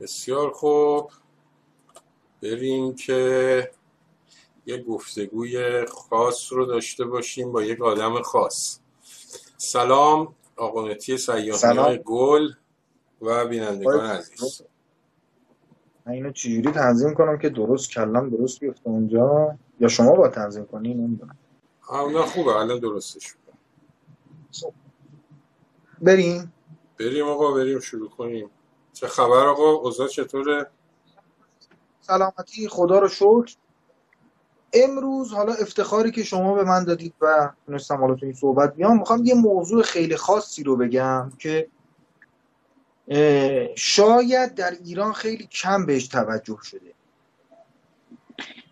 بسیار خوب. بریم که یه گفتگوی خاص رو داشته باشیم با یک آدم خاص. سلام آقامتی سیاهی گل و بینندگان عزیز. من اینو چجوری تنظیم کنم که درست کلم درست بیفته اونجا؟ یا شما با تنظیم کنی؟ نمی‌دونم. نه خوبه. الان درستش بریم. بریم آقا بریم. شروع کنیم. چه خبر آقا؟ اوضاع چطوره؟ سلامتی خدا رو شکر. امروز حالا افتخاری که شما به من دادید و تونستم حالا این صحبت بیام می‌خوام یه موضوع خیلی خاصی رو بگم که شاید در ایران خیلی کم بهش توجه شده.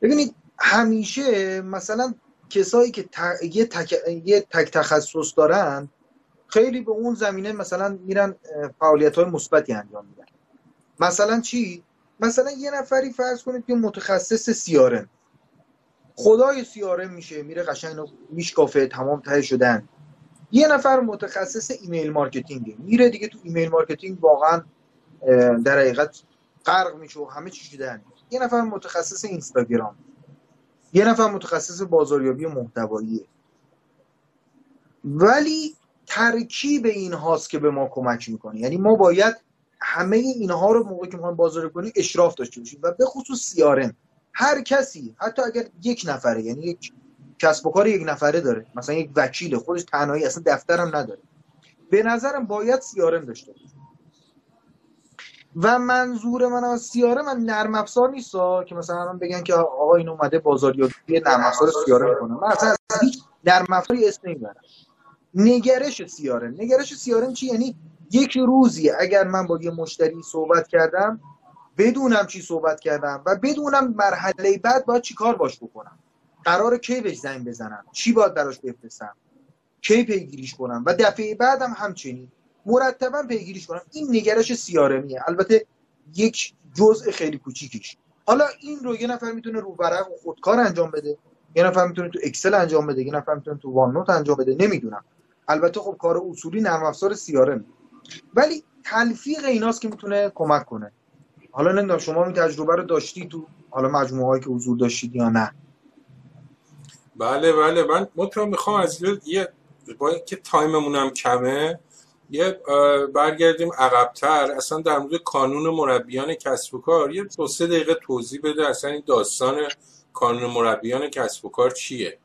ببینید همیشه مثلا کسایی که یه, تک... یه تک تخصص دارن خیلی به اون زمینه مثلا میرن فعالیت های مثبتی انجام میدن. مثلا چی؟ مثلا یه نفری فرض کنید که متخصص CRM. خدای CRM میشه میره قشنگ میشکافه تمام ته شدن. یه نفر متخصص email marketing ه. میره دیگه تو email marketing واقعا در حقیقت غرق میشه و همه چی شدن یه نفر متخصص اینستاگرام. یه نفر متخصص بازاریابی محتواییه. ولی ترکیب این هاست که به ما کمک می‌کنه. یعنی ما باید همه اینها رو موقعی که می‌خوایم بازاریابی کنیم اشراف داشته باشیم. و به خصوص سیارم هر کسی حتی اگر یک نفره یعنی یک کسب و کار یک نفره داره مثلا یک وکیل خودش تنهایی اصلا دفترم نداره. به نظرم باید سیارم داشته باشه. و منظور من از سیارم من نرم افزار نیست که مثلا من بگن که آقا این اومده بازاریابی نرم افزار سیارم کنه. من اصلا از هیچ نرم افزاری اسم نمی‌برم. نگرش سیارم. نگرش سیارم چی؟ یعنی یک روزی اگر من با یه مشتری صحبت کردم بدونم چی صحبت کردم و بدونم مرحله بعد باید چی کار باش بکنم. قرار کی بهش زنگ بزنم؟ چی باید براش بفرستم؟ کی پیگیریش کنم؟ و دفعه بعدم همچنین مرتبا پیگیریش کنم. این نگرش سیارمیه. البته یک جزء خیلی کوچیکیش. حالا این رو یه نفر می‌تونه رو ورق و خودکار انجام بده یه نفر می‌تونه تو اکسل انجام بده یه نفر می‌تونه تو وان نوت انجام بده نمی‌دونم. البته خب کار اصولی نرم افزار سیارم ولی تلفیق ایناست که می‌تونه کمک کنه. حالا نمی‌دونم شما این تجربه رو داشتی تو حالا مجموعه هایی که حضور داشتید یا نه؟ بله بله. من مطمئن می‌خوام از یه با اینکه تایممون هم کمه یه برگردیم عقبتر. اصلا در مورد کانون مربیان کسب و کار یه دو سه دقیقه توضیح بده اصلا این داستان کانون مربیان کسب و کار چیه.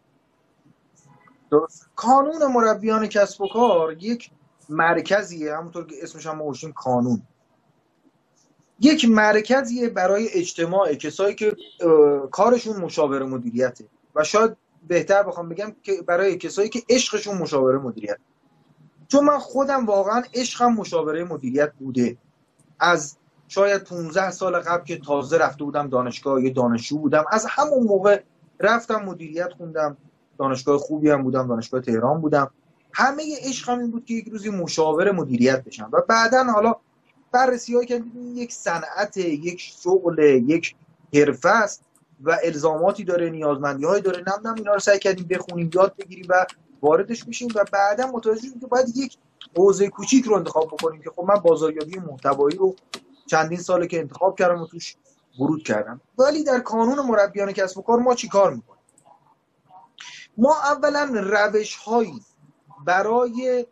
کانون مربیان کسب و کار یک مرکزیه همونطور که اسمش هم موشیم کانون. یک مرکزیه برای اجتماع کسایی که کارشون مشاوره مدیریته. و شاید بهتر بخوام بگم که برای کسایی که عشقشون مشاوره مدیریت. چون من خودم واقعا عشقم مشاوره مدیریت بوده. از شاید 15 سال قبل که تازه رفته بودم دانشگاه یه دانشجو بودم. از همون موقع رفتم مدیریت خوندم. دانشگاه خوبی هم بودم دانشگاه تهران بودم. همه عشقم این بود که یک روزی مشاور مدیریت بشم و بعدا حالا بررسی هایی که یک صنعت یک شغل یک حرفه است و الزاماتی داره نیازمندی هایی داره. نم اینا رو سعی کردیم بخونیم یاد بگیریم و واردش میشیم و بعدا متوجه شدیم که باید یک حوزه کوچیک رو انتخاب بکنیم که خب من بازاریابی محتوایی رو چندین ساله که انتخاب کردم و توش ورود کردم. ولی در کانون مربیان کسب و کار ما چی کار می‌کنیم؟ ما اولا روش هایی برای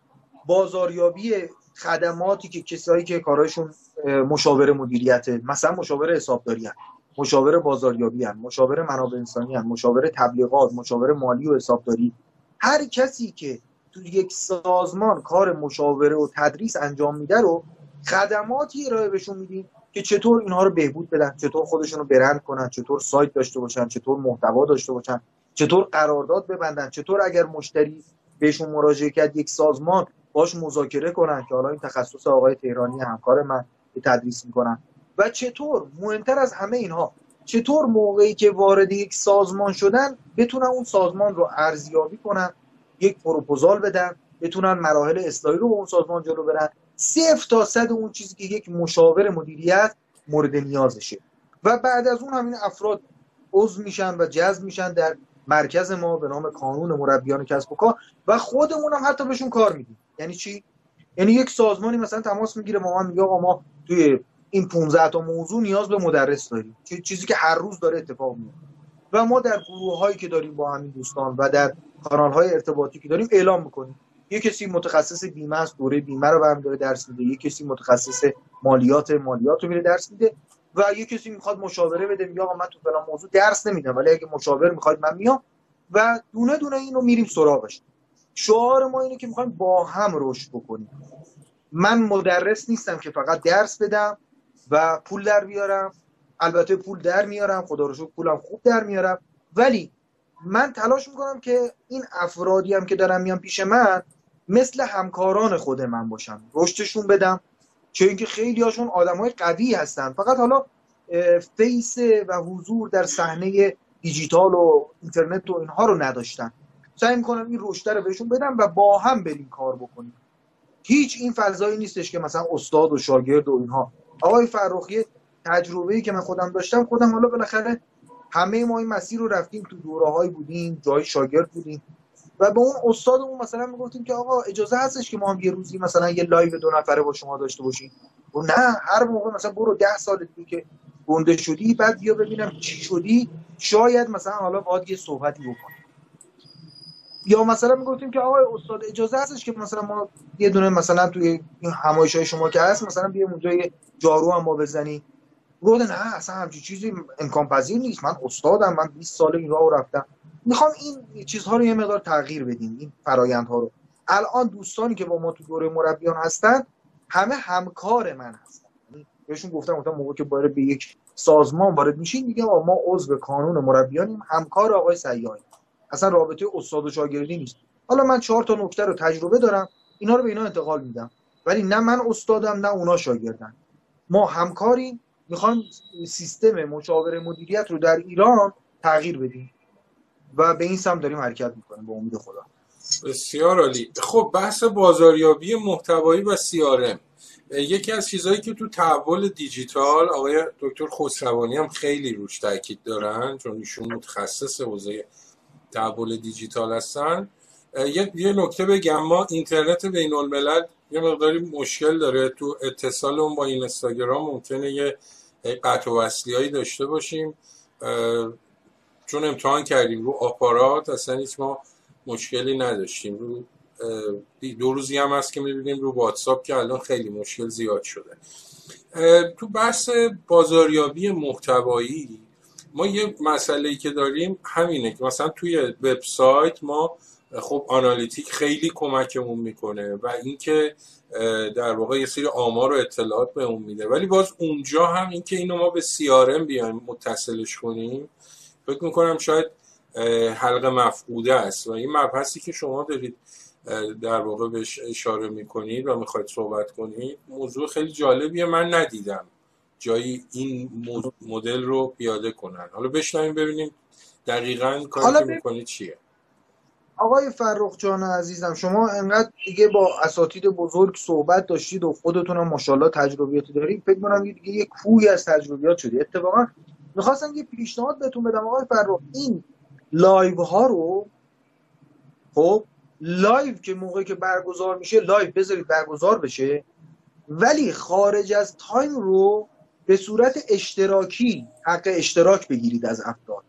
بازاریابی خدماتی که کسایی که کاراشون مشاور مدیریت مثلا مشاور حسابداری هن. مشاور بازاریابی هن. مشاور منابع انسانی هن. مشاور تبلیغات مشاور مالی و حسابداری هر کسی که تو یک سازمان کار مشاوره و تدریس انجام میده رو خدماتی ارائه بهشون میدیم که چطور اینها رو بهبود بدن چطور خودشون رو برند کنن چطور سایت داشته باشن چطور محتوا داشته باشن چطور قرارداد ببندن چطور اگر مشتری بهشون مراجعه کرد یک سازمان باش مذاکره کنن که حالا این تخصص آقای تهرانی همکار من تدریس می‌کنن. و چطور؟ مهمتر از همه اینها چطور موقعی که وارد یک سازمان شدن بتونن اون سازمان رو ارزیابی کنن یک پروپوزال بدن بتونن مراحل اصلاحی رو به اون سازمان جلو برن. صفر تا صد اون چیزی که یک مشاور مدیریت مورد نیازشه. و بعد از اون همین افراد عضو میشن و جذب میشن در مرکز ما به نام کانون مربیان کسب و کار و خودمون هم حتی بهشون کار میدیم. یعنی چی؟ یعنی یک سازمانی مثلا تماس می‌گیره ما من میگه آقا ما توی این 15 تا موضوع نیاز به مدرس داریم. چیزی که هر روز داره اتفاق میفته و ما در گروه هایی که داریم با همین دوستان و در کانال های ارتباطی که داریم اعلام می‌کنیم. یه کسی متخصص بیمه است دوره بیمه رو برم داره درس میده. یه کسی متخصص مالیات مالیات رو میره درس میده. و یه کسی می‌خواد مشاوره بده میگه آقا من تو فلان موضوع درس نمیدم ولی اگه مشاور می‌خواد من میام. و دونه دونه اینو میریم سراغش. شعار ما اینه که می‌خوایم با هم رشد بکنیم. من مدرس نیستم که فقط درس بدم و پول در بیارم. البته پول در میارم خدا رو پولم خوب در میارم. ولی من تلاش می‌کنم که این افرادی هم که دارم میان پیش من مثل همکاران خود من باشن. رشدشون بدم. چه اینکه خیلی هاشون آدم های قوی هستن. فقط حالا face و حضور در صحنه دیجیتال و اینترنت و اینها رو نداشتن. سعی می‌کنم این رشته رو بهشون بدم و با هم بریم کار بکنیم. هیچ این فضایی نیستش که مثلا استاد و شاگرد و اینها. آقای فرخی تجربه‌ای که من خودم داشتم خودم حالا بالاخره همه ما این مسیر رو رفتیم تو دوره بودیم جای شاگرد بودیم. و به اون استادمون مثلا می‌گفتیم که آقا اجازه هستش که ما هم یه روزی مثلا یه live دو نفره با شما داشته باشیم. و نه هر موقع مثلا برو ده سال دیگه که گنده شدی بعد بیا ببینم چی شدی. شاید مثلا حالا باید یه صحبتی بکنیم. یا مثلا می‌گفتیم که آقای استاد اجازه هستش که مثلا ما یه دونه مثلا توی این همایش های شما که هست مثلا بیا اونجا جارو هم ما بزنی گفت نه اصلا همچین چیزی امکان پذیر نیست. من استادم من 20 سال این راه رفتم. می‌خوام این چیزها رو یه مقدار تغییر بدیم این فرایندها رو. الان دوستانی که با ما تو دوره مربیان هستن همه همکار من هستن. یعنی بهشون گفتم گفتم موقع که باید به یک سازمان وارد میشین میگه ما عضو کانون مربیانیم همکار آقای سیاهی اصلا رابطه استاد و شاگردی نیست. حالا من چهار تا نکته رو تجربه دارم اینا رو به اینا انتقال میدم. ولی نه من استادم نه اونا شاگردن. ما همکاریم می‌خوام سیستم مشاوره مدیریت رو در ایران تغییر بدیم. و به این سمت داریم حرکت می‌کنیم به امید خدا. بسیار عالی. خب بحث بازاریابی محتوایی و سیارم یکی از چیزهایی که تو تحول دیجیتال آقای دکتر خسروانی هم خیلی روش تاکید دارن چون ایشون متخصص حوزه تحول دیجیتال هستن. یه, نکته بگم ما اینترنت بین الملل یه مقداری مشکل داره. تو اتصال اون با این اینستاگرام ممکنه یه قطع و وصلی داشته باشیم. چون امتحان کردیم رو آپارات اصلا هیچ ما مشکلی نداشتیم. رو دو روزی هم هست که می‌بینیم رو واتساپ که الان خیلی مشکل زیاد شده. تو بحث بازاریابی محتوایی ما یه مسئله ای که داریم همینه که مثلا توی وبسایت ما خب آنالیتیک خیلی کمکمون می‌کنه و اینکه در واقع یه سری آمار و اطلاعات بهمون میده. ولی باز اونجا هم اینکه اینو ما به CRM بیایم متصلش کنیم فکر می‌کنم شاید حلقه مفقوده است. و این مبحثی که شما دارید در واقع بهش اشاره می‌کنید و می‌خواید صحبت کنید موضوع خیلی جالبیه. من ندیدم جایی این مدل رو پیاده کنن. حالا بشنویم ببینیم دقیقا کاری که می‌کنید چیه. آقای فرخ جان عزیزم شما انقدر دیگه با اساتید بزرگ صحبت داشتید و خودتون هم ماشاءالله تجربیاتی دارید. فکر کنم دیگه یه کوهی از تجربیات شده اتفاقا می‌خواستم یه پیشنهاد بهتون بدم آقای فرخ. این لایو ها رو خب لایو که موقعی که برگزار میشه live بذارید برگزار بشه ولی خارج از time رو به صورت اشتراکی حق اشتراک بگیرید از افراد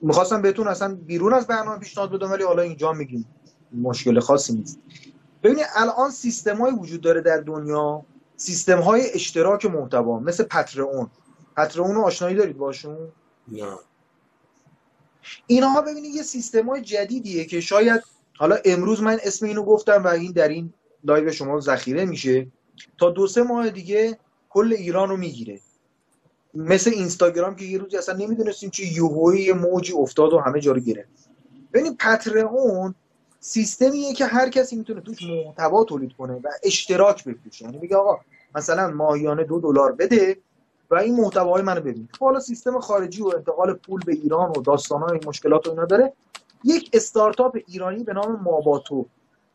می‌خواستم بهتون اصلا بیرون از برنامه پیشنهاد بدم ولی حالا اینجا میگیم. مشکل خاصی نیست. ببینید الان سیستم وجود داره در دنیا سیستم های اشتراک محتوا مثل Patreon Patreon رو آشنایی دارید باشون نه. اینها ببینید یه سیستم های جدیدیه که شاید حالا امروز من اسم اینو گفتم و این در این live شما ذخیره میشه. تا دو سه ماه دیگه کل ایران رو می‌گیره. مثل اینستاگرام که یه روزی اصلا نمی‌دونستیم چه یوهوی موجی افتاد و همه جا رو گرفت. ببینید پترئون سیستمیه که هر کسی می‌تونه توش محتوا تولید کنه و اشتراک بفروشه. یعنی میگه آقا مثلا ماهیانه دو دلار بده و این محتوای منو ببین. خب حالا سیستم خارجی و انتقال پول به ایران و داستانهای مشکلات و اینا داره. یک استارتاپ ایرانی به نام ماباتو.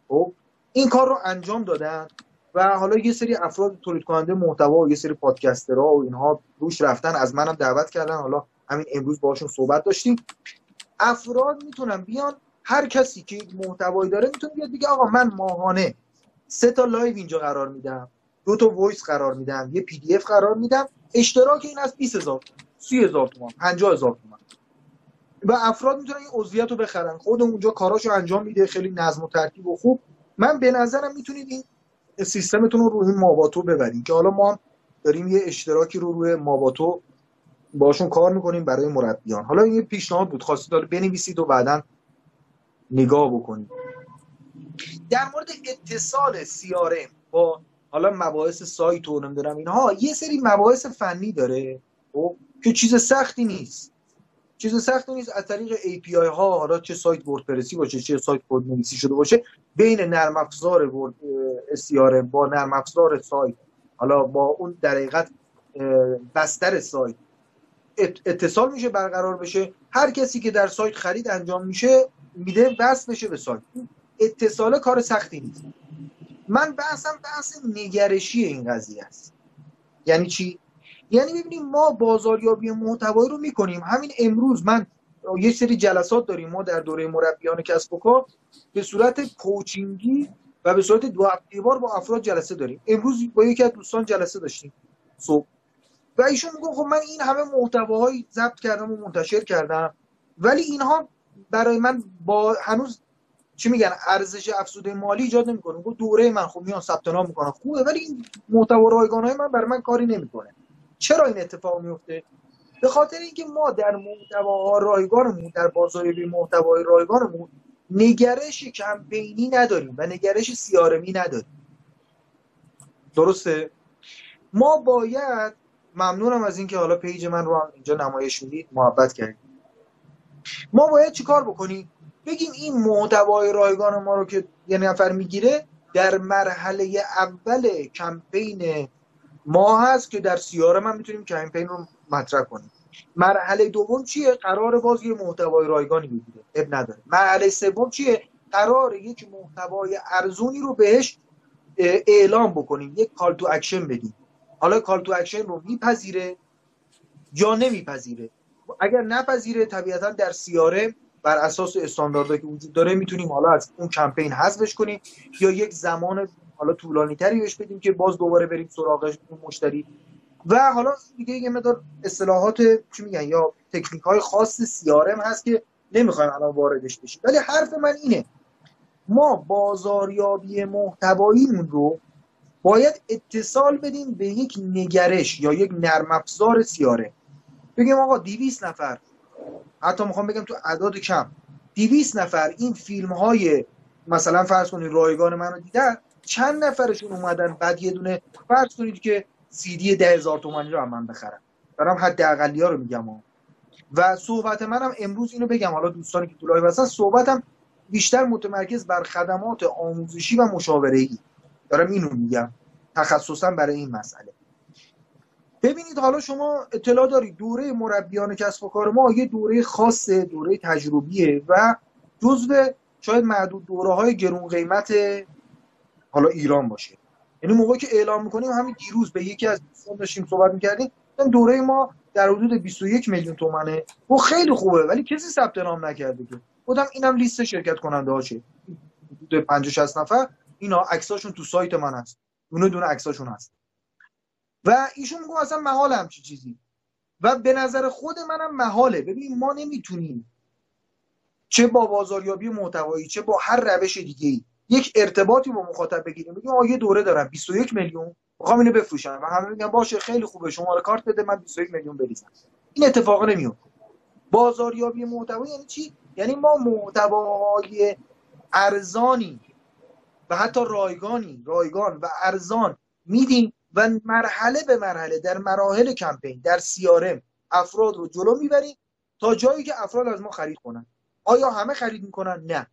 خب این کار رو انجام دادن و حالا یه سری افراد تولید کننده محتوا و یه سری پادکسترها و اینها روش رفتن. از منم دعوت کردن. حالا همین امروز باهاشون صحبت داشتیم. افراد می‌تونن بیان. هر کسی که محتوایی داره می‌تونه بیاد بگه آقا من ماهانه سه تا live اینجا قرار میدم دو تا voice قرار میدم یه PDF قرار میدم. اشتراک این از 20000 30000 تومان 50000 تومان و افراد می‌تونن این عضویت رو بخرن. خود اونجا کاراشو انجام میده خیلی نظم و ترتیب و خوب. من به نظرم می‌تونید این سیستمتون رو روی ماباتو ببرید که حالا ما هم داریم یه اشتراکی رو روی ماباتو باشون کار می‌کنیم برای مربیان. حالا این یه پیشنهاد بود خواستید داره بنویسید و بعدا نگاه بکنید. در مورد اتصال سیارم با حالا مباحث سایت و نمی‌دونم اینها یه سری مباحث فنی داره خب که چیز سختی نیست. چیز سختی نیست از طریق API ها حالا چه سایت وردپرسی باشه چه سایت کد نویسی شده باشه بین نرم افزار ورد با نرم افزار سایت. حالا با اون در حقیقت بستر سایت. اتصال میشه برقرار بشه. هر کسی که در سایت خرید انجام میشه میده بس بشه به سایت. اتصال کار سختی نیست. من بحثم بحث نگرشی این قضیه است. یعنی چی؟ یعنی ببینیم ما بازاریابی محتوایی رو می‌کنیم. همین امروز من یه سری جلسات داریم ما در دوره مربیان کسب و کار. به صورت کوچینگی و به صورت دو هفته بار با افراد جلسه داریم. امروز با یکی از دوستان جلسه داشتیم. صبح. و ایشون میگه خب من این همه محتواهایی ضبط کردم و منتشر کردم. ولی اینها برای من با هنوز چی میگن؟ ارزش افزوده مالی ایجاد نمی‌کنه. گفت دوره من خب میان ثبت نام می‌کنم خوبه ولی این محتوا رایگان های من برای من کاری نمی‌کنه. چرا این اتفاق میفته به خاطر اینکه ما در محتواها رایگانمون در بازاریابی محتوای رایگانمون نگرش کمپینی نداریم و نگرش سیارمی نداریم. درسته؟ ما باید ممنونم از اینکه حالا پیج من رو اینجا نمایش می‌دید محبت کردید. ما باید چیکار بکنیم؟ بگیم این محتوای رایگان ما رو که یه نفر می‌گیره در مرحله اول کمپین ما هست که در CRM می‌تونیم کمپین رو مطرح کنیم. مرحله دوم چیه؟ قراره باز یه محتوای رایگانی بگیره. عیب نداره. مرحله سوم چیه؟ قراره یک محتوای ارزونی رو بهش اعلام بکنیم. یک call to action بدیم. حالا call to action رو میپذیره یا نمیپذیره؟ اگر نپذیره طبیعتا در CRM بر اساس استانداردهایی که وجود داره می‌تونیم حالا از اون کمپین حذفش کنیم یا یک زمان حالا طولانی تری بهش بدیم که باز دوباره بریم سراغ مشتری. و حالا دیگه یه مقدار اصطلاحات چی میگن یا تکنیک های خاص سیارم هست که نمی‌خوایم الان واردش بشیم. ولی حرف من اینه ما بازاریابی محتواییمون رو باید اتصال بدیم به یک نگرش یا یک نرم افزار سیاره بگیم آقا 200 نفر حتی می‌خوام بگم تو اعداد کم. 200 نفر این فیلم های مثلا فرض کنید رایگان منو دیدن چند نفرشون اومدن بعد یه دونه؟ فرض کنید که سی دی ده هزار تومانی رو هم من بخرم دارم حداقلی رو میگم و صحبت منم امروز اینو بگم. حالا دوستانی که تو live هستن صحبتم بیشتر متمرکز بر خدمات آموزشی و مشاوره ای دارم اینو میگم. تخصصا برای این مسئله. ببینید حالا شما اطلاع دارید دوره مربیان کسب و کار ما یه دوره خاصه دوره تجربیه و جزو شاید معدود دوره های گرون قیمت حالا ایران باشه. یعنی موقعی که اعلام می‌کنیم همین دیروز به یکی از دوستان داشتیم صحبت می‌کردیم دوره ما در حدود 21 میلیون تومنه. و خیلی خوبه ولی کسی ثبت نام نکرده که. بودم اینم لیست شرکت کننده هاشه حدود 50 60 نفر. اینا عکساشون تو سایت من هست. دونه دونه عکساشون هست. و ایشون میگه اصلا محال همچی چیزی. و به نظر خود منم محاله. ببین ما نمی‌تونیم چه با بازاریابی محتوایی چه با هر روش دیگه ای یک ارتباطی با مخاطب بگیریم. بگیم آ یه دوره دارم 21 میلیون. می‌خوام اینو بفروشم. و همه میگن باشه خیلی خوبه. شماره کارت بده من 21 میلیون بریزم. این اتفاق نمیفته. بازاریابی محتوا یعنی چی؟ یعنی ما محتواهای ارزانی و حتی رایگانی رایگان و ارزان میدیم و مرحله به مرحله در مراحل کمپین در سیارم افراد رو جلو می‌بریم تا جایی که افراد از ما خرید کنن. آیا همه خرید می‌کنن؟ نه.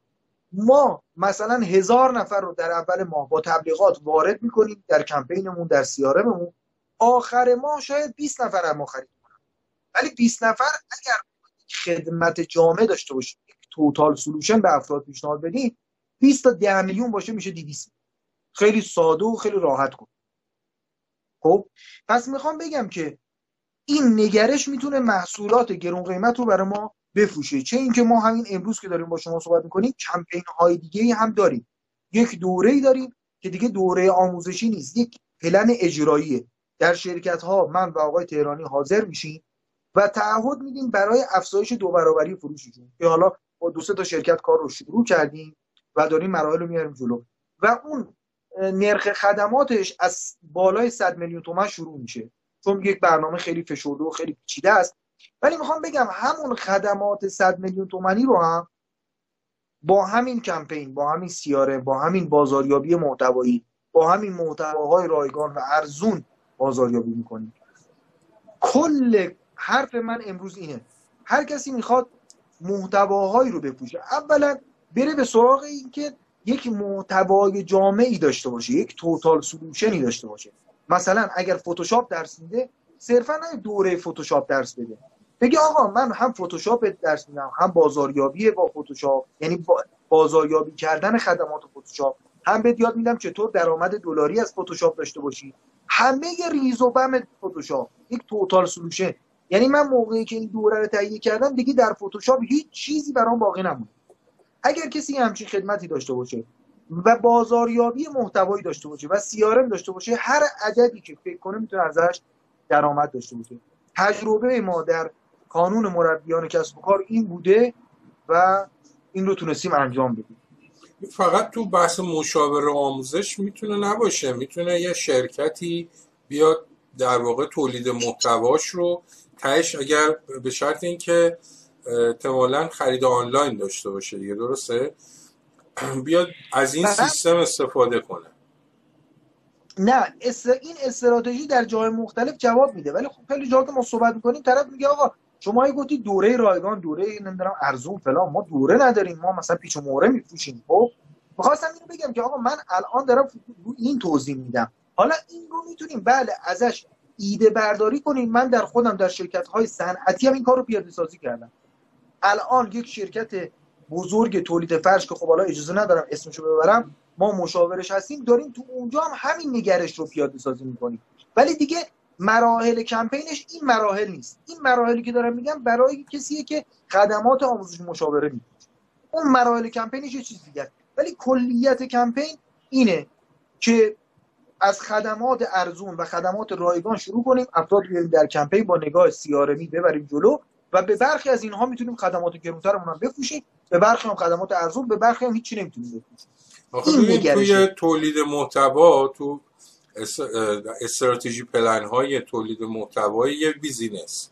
ما مثلا هزار نفر رو در اول ماه با تبلیغات وارد می‌کنیم در کمپینمون در سیارممون آخر ماه شاید 20 نفر از ما خرید کنن. ولی 20 نفر اگر خدمت جامع داشته باشیم توتال سولوشن به افراد پیشنهاد بدیم 20 تا 10 میلیون باشه میشه 200 خیلی ساده و خیلی راحت کن. خب پس می‌خوام بگم که این نگرش می‌تونه محصولات گرون قیمت رو برای ما بفروشه. چه اینکه ما همین امروز که داریم با شما صحبت می‌کنیم کمپین های دیگه هم داریم. یک دوره ای داریم که دیگه دوره آموزشی نیست. یک پلن اجرایی در شرکت ها من و آقای تهرانی حاضر میشیم و تعهد میدیم برای افزایش دو برابری فروششون. که حالا با دو سه تا شرکت کار رو شروع کردیم و داریم مراحل رو میاریم جلو. و اون نرخ خدماتش از بالای 100 میلیون تومن شروع میشه. چون یک برنامه خیلی فشرده و خیلی پیچیده است. ولی می‌خوام بگم همون خدمات 100 میلیون تومنی رو هم با همین کمپین با همین سیاره با همین بازاریابی محتوایی با همین محتواهای رایگان و ارزون بازاریابی می‌کنیم. کل حرف من امروز اینه. هر کسی می‌خواد محتواهایی رو بپوشه. اولا بره به سراغ این که یک محتوای جامعی داشته باشه یک توتال سولوشنی داشته باشه. مثلا اگر فتوشاپ درس میده صرفا نه دوره فتوشاپ درس بده. بگی آقا من هم فتوشاپ درس میدم هم بازاریابی با فتوشاپ یعنی بازاریابی کردن خدمات فتوشاپ هم بهت یاد میدم چطور درآمد دلاری از فتوشاپ داشته باشی. همه زیر و بم فتوشاپ یک total solution یعنی من موقعی که این دوره رو تهیه کردم دیگه در فتوشاپ هیچ چیزی برام باقی نموند اگر کسی همچین خدمتی داشته باشه و بازاریابی محتوایی داشته باشه و CRM داشته باشه هر عددی که فکر کنه می‌تونه ازش درآمد داشته باشه. تجربه ما در کانون مربیان کسب و کار این بوده و این رو تونستیم انجام بدیم. فقط تو بحث مشاوره آموزش می‌تونه نباشه. می‌تونه یه شرکتی بیاد در واقع تولید محتواش رو تهش اگر به شرط اینکه احتمالا خرید آنلاین داشته باشه دیگه درسته؟ بیاد از این سیستم استفاده کنه. نه این استراتژی در جای مختلف جواب میده ولی خب خیلی جا که ما صحبت می‌کنیم طرف میگه آقا شما گفتی دوره رایگان دوره نمی‌دونم ارزون فلان ما دوره نداریم ما مثلا پیچ و موره میفروشیم خب؟ می‌خواستم اینو بگم که آقا من الان دارم این توضیح میدم. حالا این رو می‌تونیم بله ازش ایده برداری کنیم. من در خودم در شرکت های صنعتی هم این کار رو پیاده سازی کردم. الان یک شرکت بزرگ تولید فرش که خب حالا اجازه ندارم اسمشو ببرم ما مشاورش هستیم داریم تو اونجا هم همین نگرش رو پیاده سازی می‌کنیم. ولی دیگه مراحل کمپینش این مراحل نیست. این مراحلی که دارم میگم برای کسیه که خدمات آموزش مشاوره میده اون مراحل کمپینش یه چیز دیگه ولی کلیت کمپین اینه که از خدمات ارزون و خدمات رایگان شروع کنیم افراد در کمپین با نگاه CRM ی ببریم جلو و به برخی از اینها می‌تونیم خدمات گرونترمون هم بفروشیم. به برخی هم خدمات ارزون به برخی هم هیچی نمی‌تونیم بفروشیم. این توی تولید محتوا تو استراتژی پلن های تولید محتوای یه business.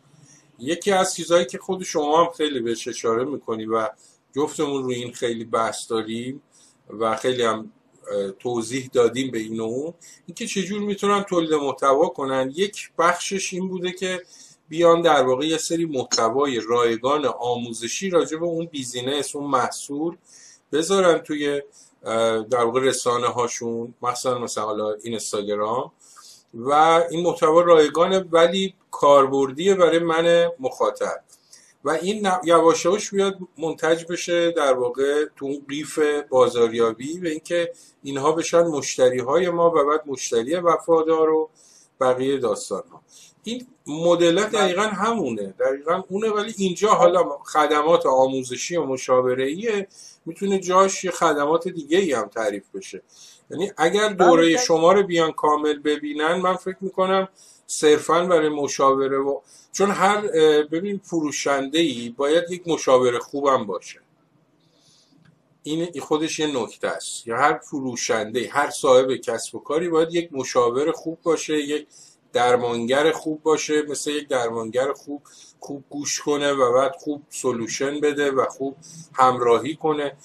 یکی از چیزهایی که خود شما هم خیلی بهش اشاره می‌کنی و جفتمون روی این خیلی بحث داریم و خیلی هم توضیح دادیم به این و اون اینکه چجور می‌تونن تولید محتوا کنن. یک بخشش این بوده که بیان در واقع یه سری محتوای رایگان آموزشی راجع به اون بیزینس اون محصول بذارن توی در واقع رسانه هاشون مثلا مثلا حالا اینستاگرام. و این محتوا رایگانه ولی کاربردیه برای من مخاطب. و این یواشاش بیاد منتج بشه در واقع تو اون قیف بازاریابی و اینکه اینها بشن مشتری های ما و بعد مشتری وفادار و بقیه داستان ها این مدل دقیقا همونه. دقیقا اونه ولی اینجا حالا خدمات آموزشی و مشاوره می‌تونه جاش یه خدمات دیگه ای هم تعریف بشه. یعنی اگر دوره بله، شما رو بیان کامل ببینن من فکر می‌کنم صرفا برای مشاوره و چون هر ببین فروشنده ای باید یک مشاوره خوبم باشه. این خودش یه نکته است. یا هر فروشنده هر صاحب کسب و کاری باید یک مشاور خوب باشه یک درمانگر خوب باشه مثل یک درمانگر خوب خوب گوش کنه و بعد خوب سلوشن بده و خوب همراهی کنه.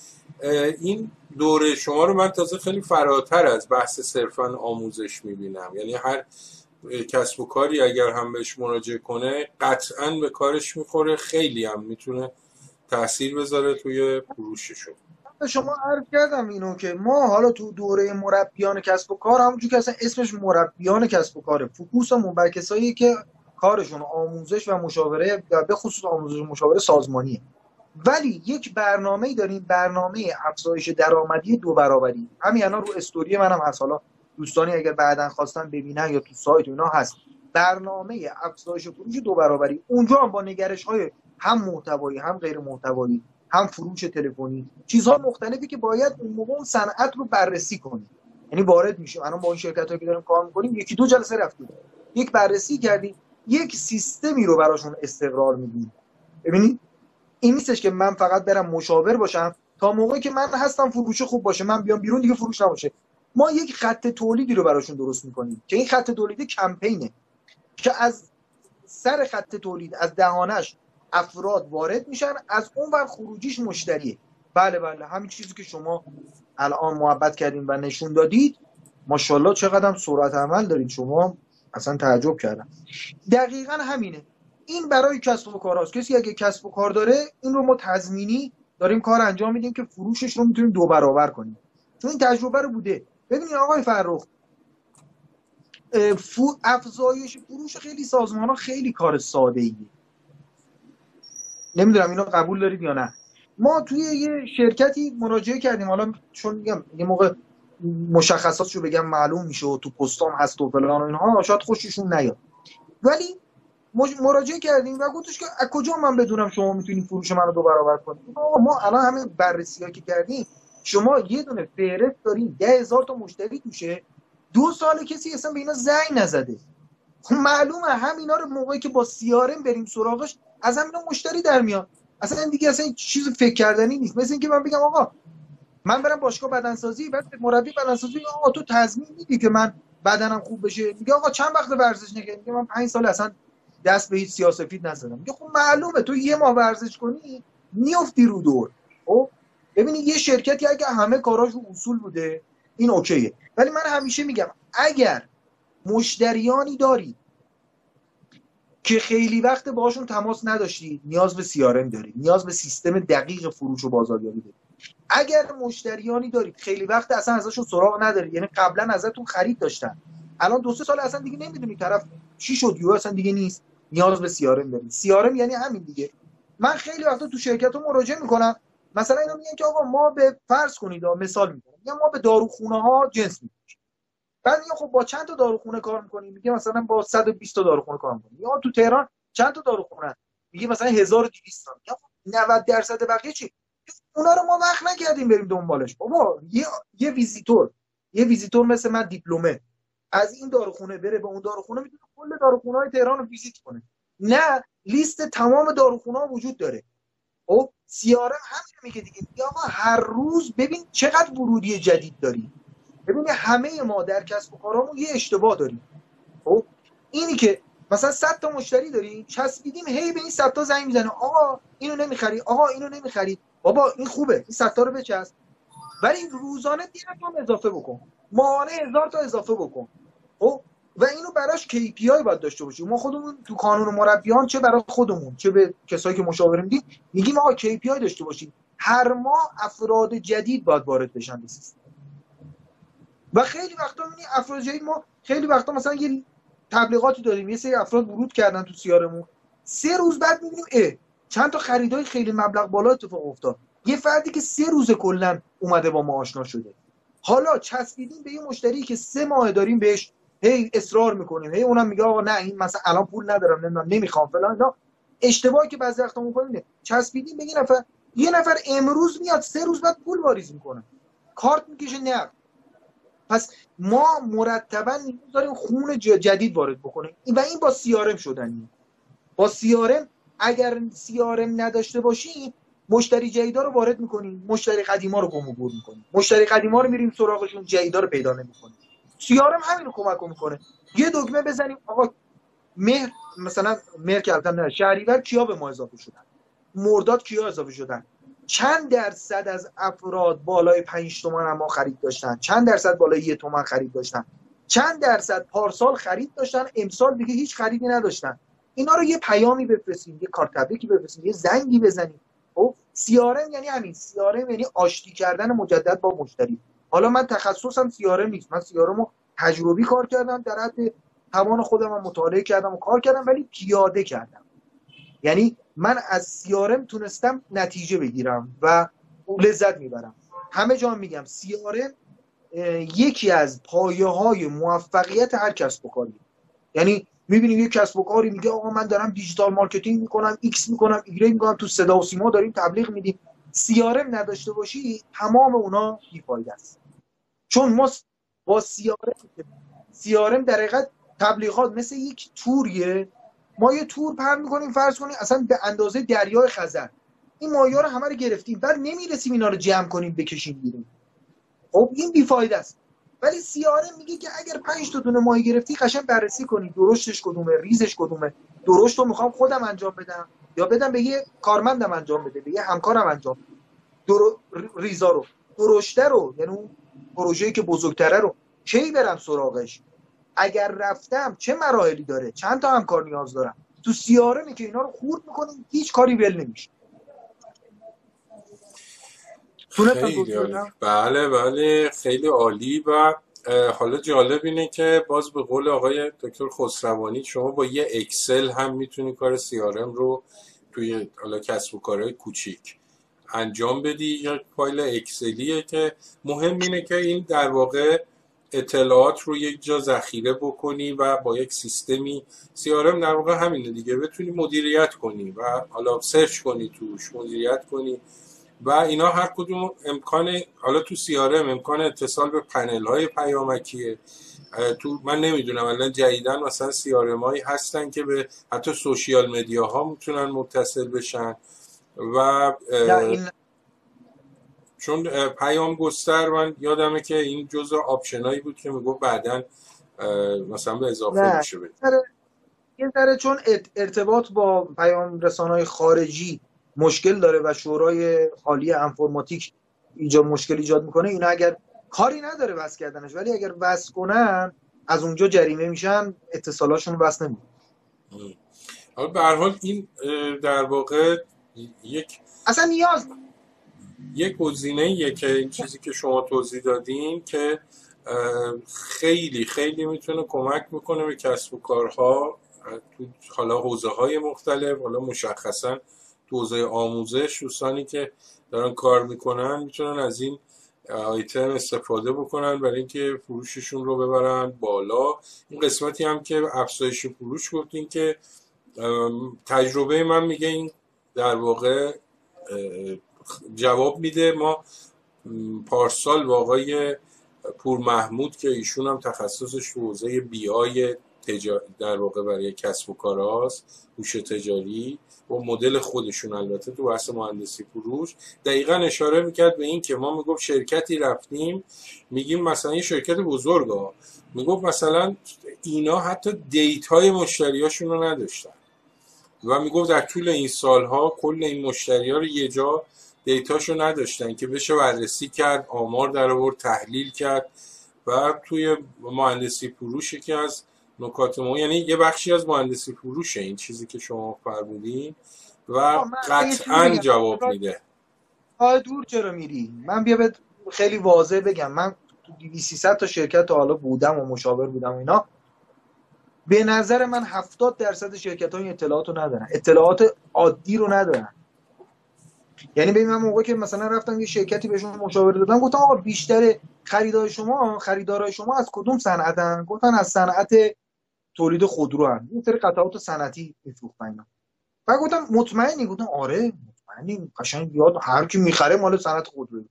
این دوره شما رو من تازه خیلی فراتر از بحث صرفا آموزش می‌بینم. یعنی هر کسب و کاری اگر هم بهش مراجعه کنه قطعا به کارش می‌خوره خیلی هم می‌تونه تاثیر بذاره توی فروششون به شما عرض کردم اینو که ما حالا تو دوره مربیان کسب و کار همونجور که اصلا اسمش مربیان کسب و کاره. فوکوسمون بر کسایی که کارشون آموزش و مشاوره به خصوص آموزش و مشاوره سازمانیه. ولی یک برنامه داریم برنامه افزایش درآمدی دو برابری. همین الان رو استوری منم هست. حالا دوستانی اگر بعدا خواستن ببینن یا تو سایت اینا هست. برنامه افزایش فروش دو برابری. اونجا هم با نگرش های هم محتوایی هم غیر محتوایی هم فروش تلفنی. چیزها مختلفی که باید اون موقع اون صنعت رو بررسی کنیم یعنی وارد میشیم. الان با این شرکت که داریم کار می‌کنیم یکی دو جلسه رفتیم. یک بررسی کردیم. یک سیستمی رو براشون استقرار میدیم. ببینید این نیستش که من فقط برم مشاور باشم تا موقعی که من هستم فروش خوب باشه من بیام بیرون دیگه فروش نباشه. ما یک خط تولیدی رو براشون درست می‌کنیم که این خط تولید کمپینه. که از سر خط تولید از دهانش افراد وارد میشن از اون ور خروجیش مشتریه. بله بله همین چیزی که شما الان محبت کردیم و نشون دادید. ماشاءالله چقدر سرعت عمل دارید. شما اصلا تعجب کردم. دقیقا همینه. این برای کسب و کار هست. کسی اگه کسب و کار داره این رو ما تضمینی داریم کار انجام میدیم که فروشش رو می‌تونیم دو برابر کنیم. چون این تجربه رو بوده. ببینید آقای فرخ افزایش فروش خیلی سازمان ها خیلی کار ساده ایه نمی‌دونم اینو قبول دارید یا نه. ما توی یه شرکتی مراجعه کردیم. حالا چون میگم یه موقع مشخصاتشو بگم معلوم میشه تو پستام هست و فلان و اینها شاید خوششون نیاد. ولی مراجعه کردیم و گفتش که از کجا من بدونم شما می‌تونید فروش منو دو برابر کنید؟ ما الان همه بررسی که کردیم شما یه دونه فهرست دارین ده هزار تا مشتری توشه دو سال کسی اصلا به اینا زنگ نزده. خب معلومه همینا رو موقعی که با سیارم بریم سراغش از همینا مشتری در میاد. اصلا دیگه اصلا چیز فکر کردنی نیست. مثل اینکه من بگم آقا من برم باشگاه بدنسازی بعد مربی بدنسازی آقا تو تضمین میدی که من بدنم خوب بشه؟ میگه آقا چند وقت ورزش نکردی؟ میگه من 5 سال اصلا دست به هیچ سیاسفید نزدم. میگه خب معلومه. تو یه ماه ورزش کنی میافتی رو دور. خب؟ ببینی یه شرکتی اگه همه کاراش اصول بوده این اوکیه. ولی من همیشه میگم اگر مشتریانی داری که خیلی وقت باشون تماس نداشتی نیاز به سیارم داری نیاز به سیستم دقیق فروش و بازاریابی داری. اگر مشتریانی دارید خیلی وقت اصلا ازشون سراغ ندارید یعنی قبلا ازتون خرید داشتن. الان دو سه سال اصلا دیگه نمی‌دونی طرف چی شد یو اصلا دیگه نیست. نیاز به سیارم دارید سیارم یعنی همین دیگه. من خیلی وقتا تو شرکت مراجعه می‌کنم. مثلا اینا میگن که آقا ما به فرض کنید مثال میگم ما به داروخونه ها جنس میفروشیم. بعد میگه خب با چند تا داروخونه کار می‌کنیم میگه مثلا با 120 تا داروخونه کار می‌کنیم یا تو تهران چند تا داروخونه؟ میگه مثلا 1200 تا. یا 90 درصد بقیه چی؟ اونا رو ما وقت نکردیم بریم دنبالش. بابا یه یه ویزیتور. یه ویزیتور مثل من دیپلمه. از این داروخونه بره به اون داروخونه می‌تونه کل داروخونه های تهران رو ویزیت کنه. نه لیست تمام داروخونه ها وجود داره. خب CRM همین میگه دیگه. آقا هر روز ببین چقدر ورودی جدید داریم ببین همه ما در کسب و کارامون یه اشتباه داریم. خب؟ اینی که مثلا 100 تا مشتری داریم چسبیدیم هی به این 100 تا زنگ می‌زنه. آقا اینو نمی‌خری. آقا اینو نمی‌خری. بابا این خوبه. این 100 تا رو بچسب. ولی روزانه 10 تا اضافه بکن. ماهانه هزار تا اضافه بکن. خب؟ و اینو براش KPI باید داشته باشیم. ما خودمون تو قانون مربیان چه برای خودمون؟ چه به کسایی که مشاوره میدیم میگیم آقا KPI داشته باشیم. هر ماه افراد جدید باید وارد بشن به سیستم. و خیلی وقتا می‌بینی افراد ما خیلی وقتا مثلا یه تبلیغاتی داریم یه سری افراد ورود کردن تو سیارمون. سه روز بعد می‌بینیم اه چند تا خریدای خیلی مبلغ بالا اتفاق افتاد. یه فردی که سه روز کلا اومده با ما آشنا شده. حالا چسبیدیم به یه مشتری که سه ماه داریم بهش هی اصرار می‌کنیم. هی اونم میگه آقا نه این مثلا الان پول ندارم نمی‌دونم نمی‌خوام فلان اینا. اشتباهی که بعضی وقتا می‌کنیم چسبیدیم به یه نفر یه نفر امروز میاد سه روز بعد پول واریز می‌کنه. کارت می‌کشه نه. پس ما مرتبا داریم خون جدید وارد بکنیم. و این با سیارم شدنی. با سیارم اگر سیارم نداشته باشیم مشتری جدیدا رو وارد می‌کنیم. مشتری قدیما رو گم و می‌کنیم. مشتری قدیما رو میریم سراغشون جدیدا رو پیدا نمی‌کنیم. سیارم همین رو کمک می‌کنه. یه دکمه بزنیم. آقا مهر مثلا مهر که نه شهریور کیا به ما اضافه شدن؟ مرداد کیا اضافه شدن؟ چند درصد از افراد بالای 5 تومن ما خرید داشتن؟ چند درصد بالای یه تومن خرید داشتن؟ چند درصد پارسال خرید داشتن؟ امسال دیگه هیچ خریدی نداشتن. اینا رو یه پیامی بفرستیم یه کارت تبریکی بفرستیم یه زنگی بزنیم خب سیارم یعنی همین. سیارم یعنی آشتی کردن مجدد با مشتری. حالا من تخصصم سیارم نیست. من سیارم رو تجربی کار کردم در حد توان خودم مطالعه کردم و کار کردم ولی پیاده کردم. یعنی من از CRM تونستم نتیجه بگیرم و لذت می‌برم. همه جا میگم CRM یکی از پایه های موفقیت هر کسب و کاری. یعنی می‌بینیم یک کسب و کاری میگه آقا من دارم digital marketing می‌کنم ایکس می‌کنم ایگرگ می‌کنم تو صدا و سیما داریم تبلیغ میدیم. CRM نداشته باشی تمام اونا بیفایده است. چون ما با CRM CRM در حقیقت تبلیغات مثل یک توریه. ما یه تور پر می‌کنیم فرض کنیم اصلا به اندازه دریای خزر. این مایا رو همه رو گرفتیم بعد نمی‌رسیم اینا رو جمع کنیم بکشیم بیرون. خب این بیفایده است. ولی سیاره میگه که اگر پنج تا دونه ماهی گرفتی قشنگ بررسی کنی. درشتش کدومه ریزش کدومه. درشت رو می‌خوام خودم انجام بدم یا بدم به یه کارمندم انجام بده به یه همکارم انجام بده. در... ریزا رو. درشته رو یعنی اون پروژه‌ای که بزرگتره رو. کی برم سراغش؟ اگر رفتم چه مراحلی داره؟ چند تا همکار نیاز دارم؟ تو سیاره می که اینا رو خورد می‌کنیم هیچ کاری ول نمیشه. بله بله خیلی عالی و حالا جالب اینه که باز به قول آقای دکتر خسروانی شما با یه اکسل هم می‌تونی کار سیارم رو توی حالا کسب و کارهای کوچیک انجام بدی. یا فایل Excel یه که مهم اینه که این در واقع اطلاعات رو یک جا ذخیره بکنی و با یک سیستمی CRM در واقع همینه دیگه. بتونی مدیریت کنی و حالا سرچ کنی توش مدیریت کنی و اینا هر کدوم امکان حالا تو CRM امکان اتصال به پنل های پیامکیه تو من نمی‌دونم الان جدیدن مثلا CRM هایی هستن که به حتی social media ها می‌تونن متصل بشن و چون پیام گستر من یادمه که این جزء آپشنایی بود که می‌گفت بعدا مثلا به اضافه میشه یه ذره چون ارتباط با پیام رسانهای خارجی مشکل داره و شورای عالی انفرماتیک ایجاد مشکل ایجاد می‌کنه اینا اگر کاری نداره وصل کردنش ولی اگر وصل کنن از اونجا جریمه میشن اتصالاشون وصل نمی‌کنه به هر حال این در واقع یک اصلا نیاز یک گزینه که این چیزی که شما توضیح دادین که خیلی خیلی می‌تونه کمک می‌کنه به کسب و کارها تو حالا حوزه های مختلف حالا مشخصا تو حوزه آموزش دوستانی که دارن کار می‌کنن می‌تونن از این آیتم استفاده بکنن برای اینکه فروششون رو ببرن بالا. این قسمتی هم که افزایش فروش گفتین که تجربه من میگه این در واقع جواب میده. ما پارسال با آقای پور محمود که ایشون هم تخصصش حوزه بی آی در واقع برای کسب و کار هاست هوش تجاری و مدل خودشون البته تو بحث مهندسی فروش. دقیقا اشاره می‌کرد به این که ما می‌گفت شرکتی رفتیم. میگیم مثلا یه شرکت بزرگ ها می‌گفت مثلا اینا حتی دیت های مشتریاشون رو نداشتن. و می‌گفت در طول این سالها کل این مشتری ها رو یه جا دیتاشو نداشتن که بشه بررسی کرد آمار در آورد تحلیل کرد و توی مهندسی فروش که از نکات ما یعنی یه بخشی از مهندسی فروشه این چیزی که شما فرمودین و قطعا جواب میده. آه دور چرا میری من بیا به خیلی واضح بگم. من تو 2300 تا شرکت حالا بودم و مشاور بودم اینا. به نظر من 70 درصد شرکت ها این اطلاعات رو ندارن. اطلاعات عادی رو ندارن. یعنی ببین من موقع که مثلا رفتم یه شرکتی بهشون مشاوره دادم گفتم آقا بیشتر خریدار شما خریدارای شما از کدوم صنعتن؟ گفتن از صنعت تولید خودرو هم یه سری قطعات صنعتی میفروختن بعد گفتم مطمئنی؟ گفتم آره مطمئنی. قشنگ یاد هر کی می‌خره مال صنعت خودرو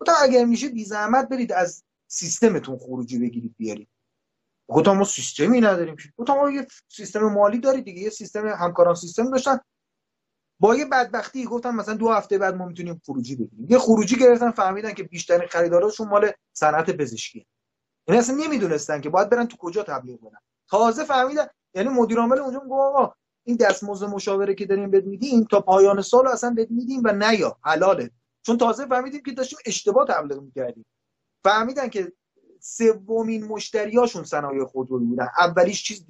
گفتم اگر میشه بی زحمت برید از سیستمتون خروجی بگیرید بیارید. گفتم ما سیستمی نداریم گفتم ما یه سیستم مالی دارید دیگه یه سیستم همکاران سیستم داشتن. با یه بدبختی گفتم مثلا دو هفته بعد ما می‌تونیم خروجی بگیریم. یه خروجی گرفتن فهمیدن که بیشترین خریداراشون مال صنعت پزشکی این یعنی اصلا نمی‌دونستن که باید برن تو کجا تبلیغ کنن. تازه فهمیدن یعنی مدیر عامل اونجا میگه آقا این دستمزد مشاوره که داریم بد میدیم تا پایان سال اصلا بد میدیم و نیا حلاله. چون تازه فهمیدیم که داشتیم اشتباه تبلیغ می‌کردیم. فهمیدن که سومین مشتریاشون صنایع خودرویی بودن. اولیش چیز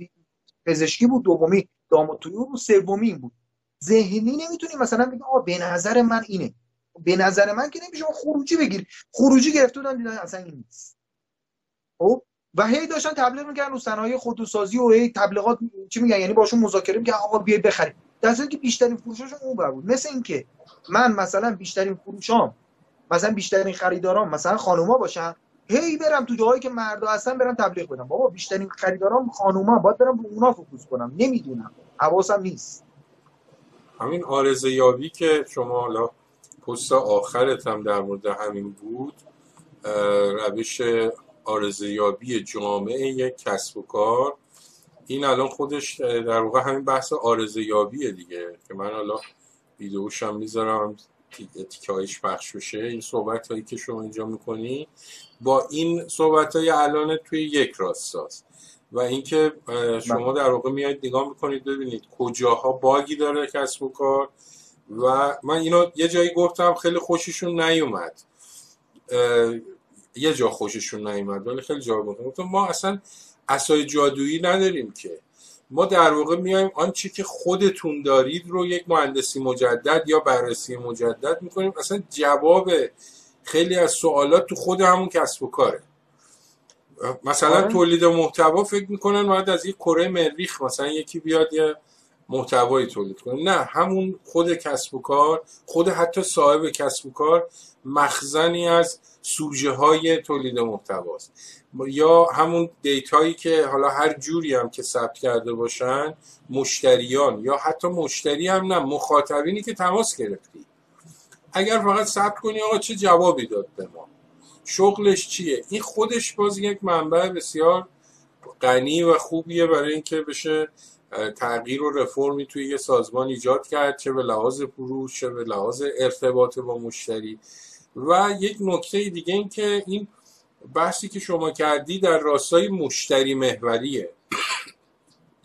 پزشکی بود دومی داماد بود سومی بود. ذهنی نمی‌تونی مثلا بگی آ به نظر من اینه. به نظر من که نمیشه خروجی بگیر. خروجی گرفته بودن دیدن اصلا این نیست. خب؟ و هی داشتن تبلیغ می‌کردن رو صنایع خودروسازی و هی تبلیغات چی میگن؟ یعنی باشون مذاکره می‌کردن آقا بیای بخرید. در که بیشترین فروشاشون اون بود. مثل اینکه من مثلا بیشترین فروشام مثلا بیشترین خریدارام مثلا خانوما باشن هی برم تو جاهایی که مردا هستن برم تبلیغ بدم. بابا بیشترین خریدارام خانوما. باید برم رو اونا فوکوس کنم. نمی‌دونم. حواسم نیست. همین آرزه یابی که شما حالا پست آخرت هم در مورد همین بود روش آرزیابی جامعه یک کسب و کار. این الان خودش در واقع همین بحث آرزیابیه دیگه که من حالا ویدیوشم می‌ذارم. تیکه هایش پخش بشه. این صحبت هایی که شما اینجا می‌کنی با این صحبت های الان توی یک راستاست. و اینکه شما در واقع میاید نگاه می‌کنید ببینید کجاها باگی داره کسب و کار. و من اینو یه جایی گفتم خیلی خوششون نیومد. یه جا خوششون نیومد ولی خیلی جا گفتم ما اصلا اسای جادویی نداریم که. ما در واقع میایم آنچه که خودتون دارید رو یک مهندسی مجدد یا بررسی مجدد می‌کنیم اصلا جواب خیلی از سوالات تو خود همون کسب و کاره مثلا آره. تولید محتوا فکر می‌کنن باید از یک کره مریخ مثلا یکی بیاد یه محتوایی تولید کنه نه همون خود کسب و کار خود حتی صاحب کسب و کار مخزنی از سوژه های تولید محتواست. یا همون دیتایی که حالا هر جوری هم که ثبت کرده باشن مشتریان یا حتی مشتری هم نه مخاطبینی که تماس گرفتی. اگر فقط ثبت کنی آقا چه جوابی داد به ما؟ شغلش چیه؟ این خودش باز یک منبع بسیار غنی و خوبیه برای اینکه بشه تغییر و رفرمی توی یه سازمان ایجاد کرد چه به لحاظ فروش چه به لحاظ ارتباط با مشتری. و یک نکته دیگه این که این بحثی که شما کردی در راستای مشتری محوریه.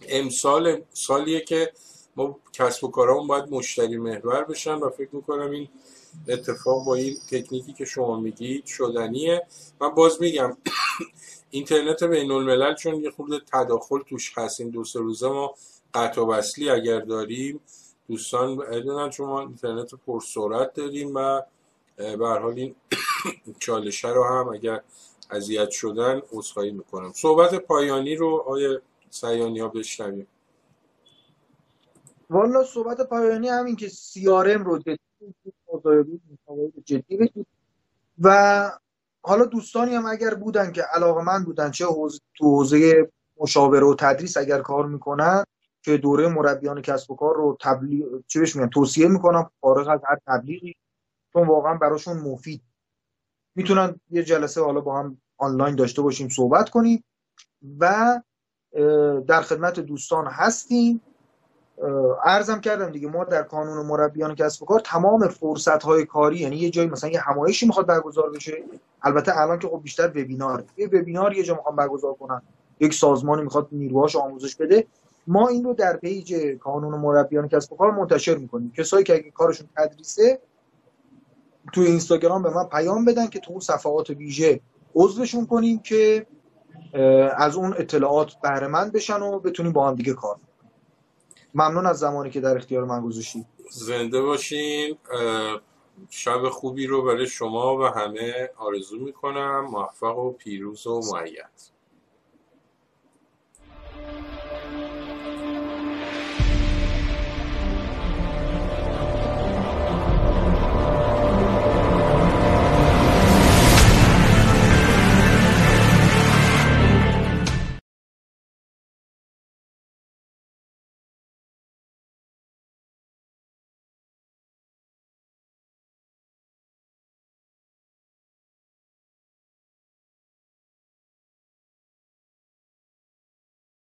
امسال سالیه که ما کسب و کارامون باید مشتری محور بشن و فکر می‌کنم این اتفاق با این تکنیکی که شما میگید شدنیه. من باز میگم اینترنت بین الملل چون یه خورده تداخل توش هست. دو سه روزه ما قطع وصلی اگر داریم دوستان بدونن چون ما اینترنت پرسرعت داریم و به حال این چالشه رو هم اگر اذیت شدن عذرخواهی می‌کنم. صحبت پایانی رو آیه سیانی ها بشنویم. والا صحبت پایانی همین که سیارم رو جدی بگید. و حالا دوستانی هم اگر بودن که علاقه من بودن چه تو حوزه مشاوره و تدریس اگر کار می‌کنن که دوره مربیان کسب و کار رو تبلیغ چه بهش میگن؟ توصیه می‌کنم فارغ از هر تبلیغی چون واقعا براشون مفید. می‌تونن یه جلسه حالا با هم آنلاین داشته باشیم صحبت کنیم و در خدمت دوستان هستیم. ارزم کردم دیگه ما در کانون مربیان کسب و کار تمام فرصت های کاری یعنی یه جایی مثلا یه همایشی می‌خواد برگزار بشه. البته الان که خب بیشتر وبینار یه وبینار یه جا می‌خوام برگزار کنن. یک سازمانی می‌خواد نیروهاش آموزش بده. ما این رو در پیج کانون مربیان کسب و کار منتشر می‌کنیم. کسایی که اگه کارشون تدریسه توی اینستاگرام به من پیام بدن که تو اون صفحات ویژه عضوشون کنیم که از اون اطلاعات بهره بشن و بتونیم با هم دیگه کار ممنون از زمانی که در اختیار من گذاشتید زنده باشین شب خوبی رو برای شما و همه آرزو می‌کنم. موفق و پیروز و معید.